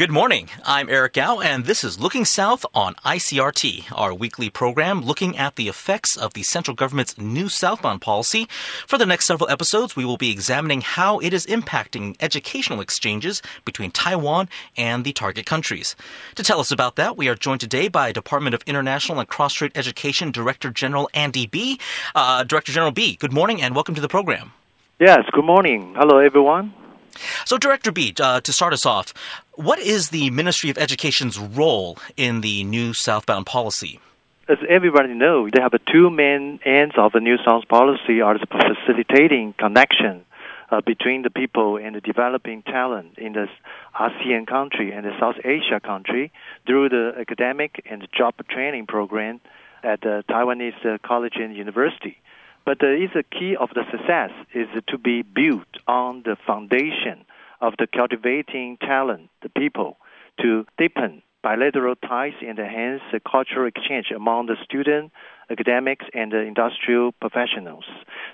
Good morning. I'm Eric Gao, and this is Looking South on ICRT, our weekly program looking at the effects of the central government's new southbound policy. For the next several episodes, we will be examining how it is impacting educational exchanges between Taiwan and the target countries. To tell us about that, we are joined today by Department of International and Cross-Strait Education Director General Andy Bee. Uh, Director General Bee, good morning and welcome to the program. Yes, good morning. Hello, everyone. So, Director Bee, uh, to start us off, what is the Ministry of Education's role in the new southbound policy? As everybody knows, they have two main ends of the new south policy are facilitating connection uh, between the people and the developing talent in the ASEAN country and the South Asia country through the academic and job training program at the Taiwanese uh, college and university. But the is a key of the success is to be built on the foundation of the cultivating talent, the people, to deepen bilateral ties and enhance the cultural exchange among the student, academics, and the industrial professionals.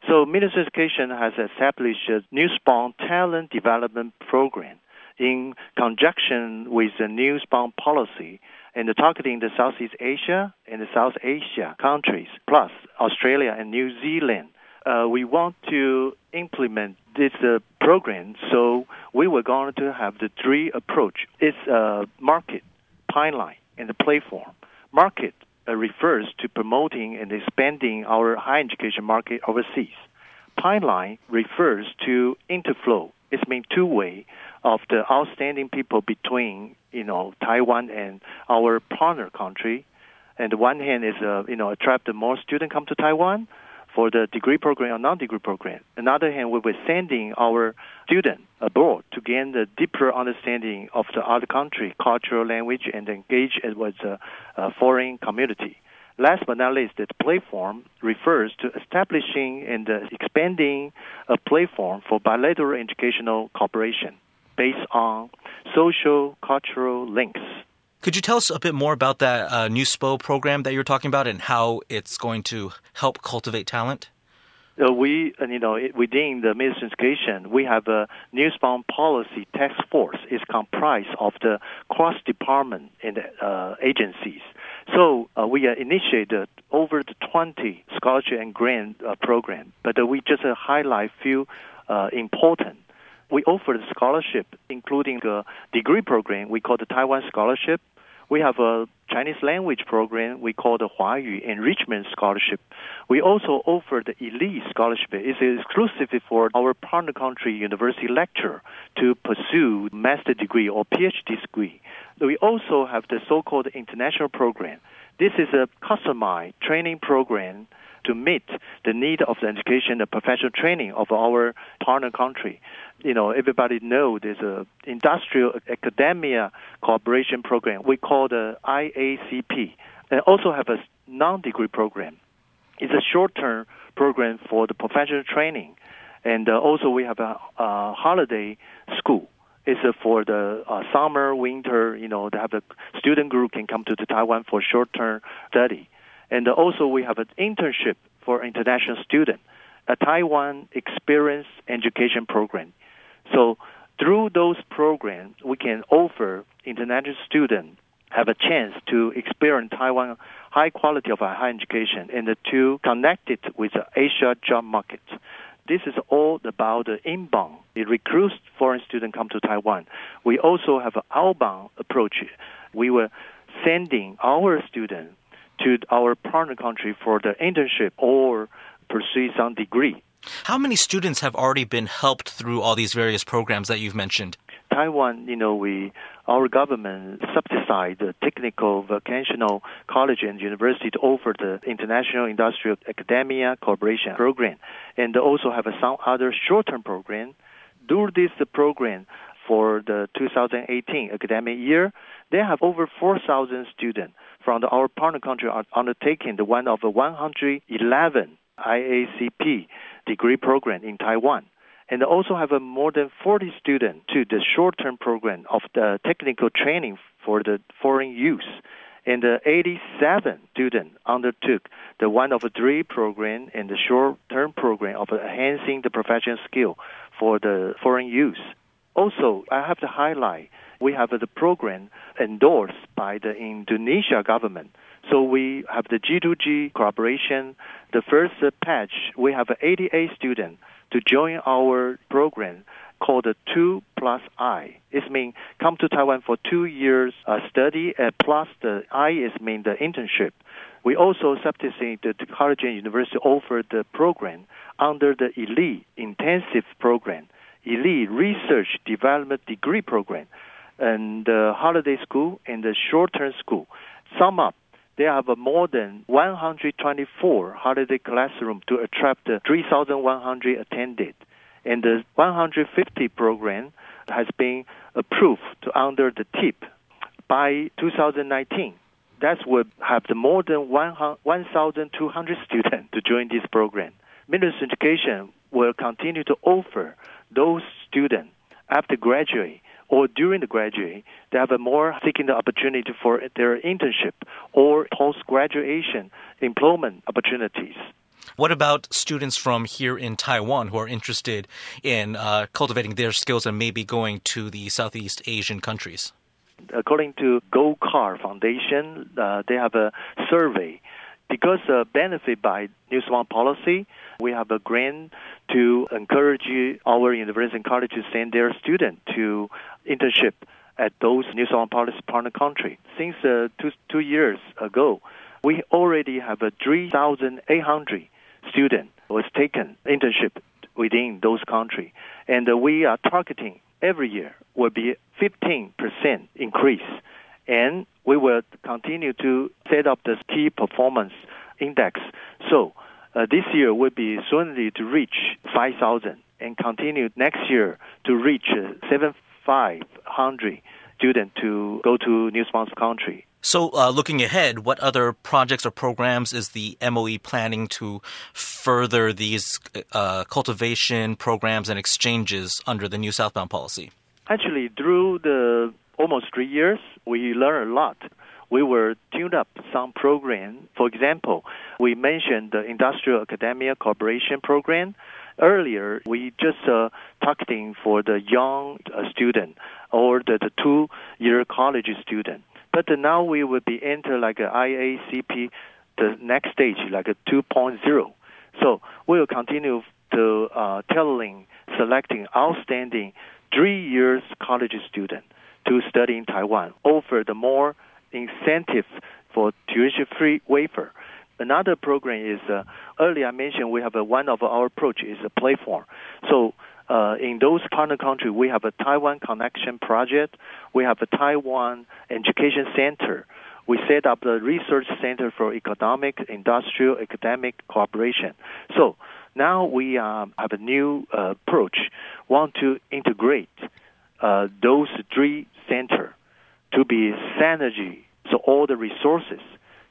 So Ministry of Education has established a new spawn talent development program in conjunction with the new spawn policy and targeting the Southeast Asia and the South Asia countries, plus Australia and New Zealand. Uh, we want to implement this uh, program, so we were going to have the three approach. It's uh, market, pipeline, and the platform. Market uh, refers to promoting and expanding our higher education market overseas. Pipeline refers to interflow. It's mean two way of the outstanding people between you know Taiwan and our partner country. And the one hand is uh, you know attract more students come to Taiwan for the degree program or non-degree program. On another hand, we were sending our students abroad to gain the deeper understanding of the other country, cultural language, and engage with the uh, foreign community. Last but not least, the platform refers to establishing and expanding a platform for bilateral educational cooperation based on social cultural links. Could you tell us a bit more about that uh, new SPO program that you're talking about and how it's going to help cultivate talent? Uh, we, you know, within the Ministry of Education, we have a new spawn policy task force. It's comprised of the cross department and uh, agencies. So uh, we uh, initiated over the 20 scholarship and grant uh, program, but uh, we just uh, highlight a few uh, important we offer scholarship, including the degree program we call the Taiwan Scholarship. We have a Chinese language program we call the Huayu Enrichment Scholarship. We also offer the elite scholarship. It's exclusively for our partner country university lecturer to pursue master degree or PhD degree. We also have the so-called international program. This is a customized training program to meet the need of the education and professional training of our partner country. You know, everybody know there's a industrial academia cooperation program we call the IACP, and also have a non-degree program. It's a short-term program for the professional training, and uh, also we have a, a holiday school It's uh, for the uh, summer, winter. You know, they have the student group can come to, to Taiwan for short-term study. And also we have an internship for international students, a Taiwan Experience Education Program. So through those programs, we can offer international students have a chance to experience Taiwan high quality of higher education and to connect it with the Asia job market. This is all about the inbound. It recruits foreign students come to Taiwan. We also have an outbound approach. We were sending our students to our partner country for the internship or pursue some degree. How many students have already been helped through all these various programs that you've mentioned? Taiwan, you know, we our government subsidized the technical vocational college and university to offer the international industrial academia cooperation program, and also have some other short-term program. Through this program for the 2018 academic year, they have over 4,000 students from our partner country are undertaking the one of 111 IACP degree program in Taiwan. And also have a more than 40 students to the short-term program of the technical training for the foreign use. And the 87 students undertook the one of three program and the short-term program of enhancing the professional skill for the foreign use. Also, I have to highlight we have the program endorsed by the Indonesia government. So we have the G2G cooperation. The first batch, we have 88 students to join our program called the 2 plus I. It means come to Taiwan for two years uh, study, uh, plus the I is mean the internship. We also subsidizing the college and university offer the program under the elite intensive program, elite research development degree program, and the holiday school and the short-term school. Sum up, they have more than 124 holiday classroom to attract 3,100 attended and the 150 program has been approved to under the TIP by 2019. That would have more than 1,200 students to join this program. Ministry of Education will continue to offer those students after graduate or during the graduate, they have a more seeking the opportunity for their internship or post graduation employment opportunities. What about students from here in Taiwan who are interested in uh, cultivating their skills and maybe going to the Southeast Asian countries? According to GoCar Foundation, uh, they have a survey. Because uh, benefit by New Smart policy, we have a grant to encourage our university and college to send their students to internship at those New Smart policy partner country. Since uh, two, two years ago, we already have a 3,800 student was taken internship within those countries. And uh, we are targeting every year will be 15% increase. And we will continue to set up the key performance index. So uh, this year will be soonly to reach 5,000 and continue next year to reach uh, 7,500 students to go to new sponsor country. So, uh, looking ahead, what other projects or programs is the MOE planning to further these uh, cultivation programs and exchanges under the new southbound policy? Actually, through the almost three years, we learned a lot. We were tuned up some program. For example, we mentioned the Industrial Academia Cooperation Program. Earlier, we just uh, targeting for the young uh, student or the, the two-year college student. But now we will be enter like a IACP, the next stage, like a 2.0. So we will continue to uh, tailoring, selecting outstanding three years college student to study in Taiwan, offer the more incentive for tuition-free waiver. Another program is uh, earlier I mentioned we have a, one of our approach is a platform. So uh, in those partner countries, we have a Taiwan Connection Project. We have a Taiwan Education Center. We set up the Research Center for Economic, Industrial, Academic Cooperation. So now we um, have a new uh, approach. Want to integrate uh, those three centers to be synergy, so all the resources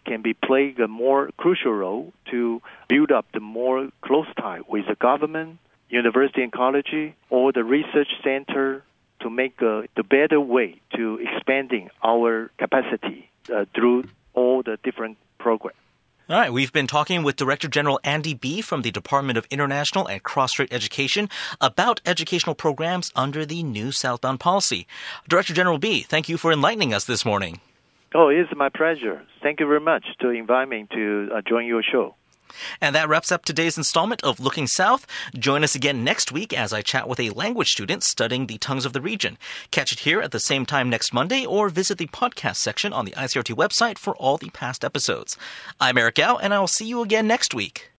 can be playing a more crucial role to build up the more close tie with the government, university and college or the research center to make uh, the better way to expanding our capacity uh, through all the different programs. All right, we've been talking with Director General Andy Bee from the Department of International and Cross-Strait Education about educational programs under the new southbound policy. Director General Bee, thank you for enlightening us this morning. Oh, it's my pleasure. Thank you very much to invite me to uh, join your show. And that wraps up today's installment of Looking South. Join us again next week as I chat with a language student studying the tongues of the region. Catch it here at the same time next Monday or visit the podcast section on the ICRT website for all the past episodes. I'm Eric Gao, and I will see you again next week.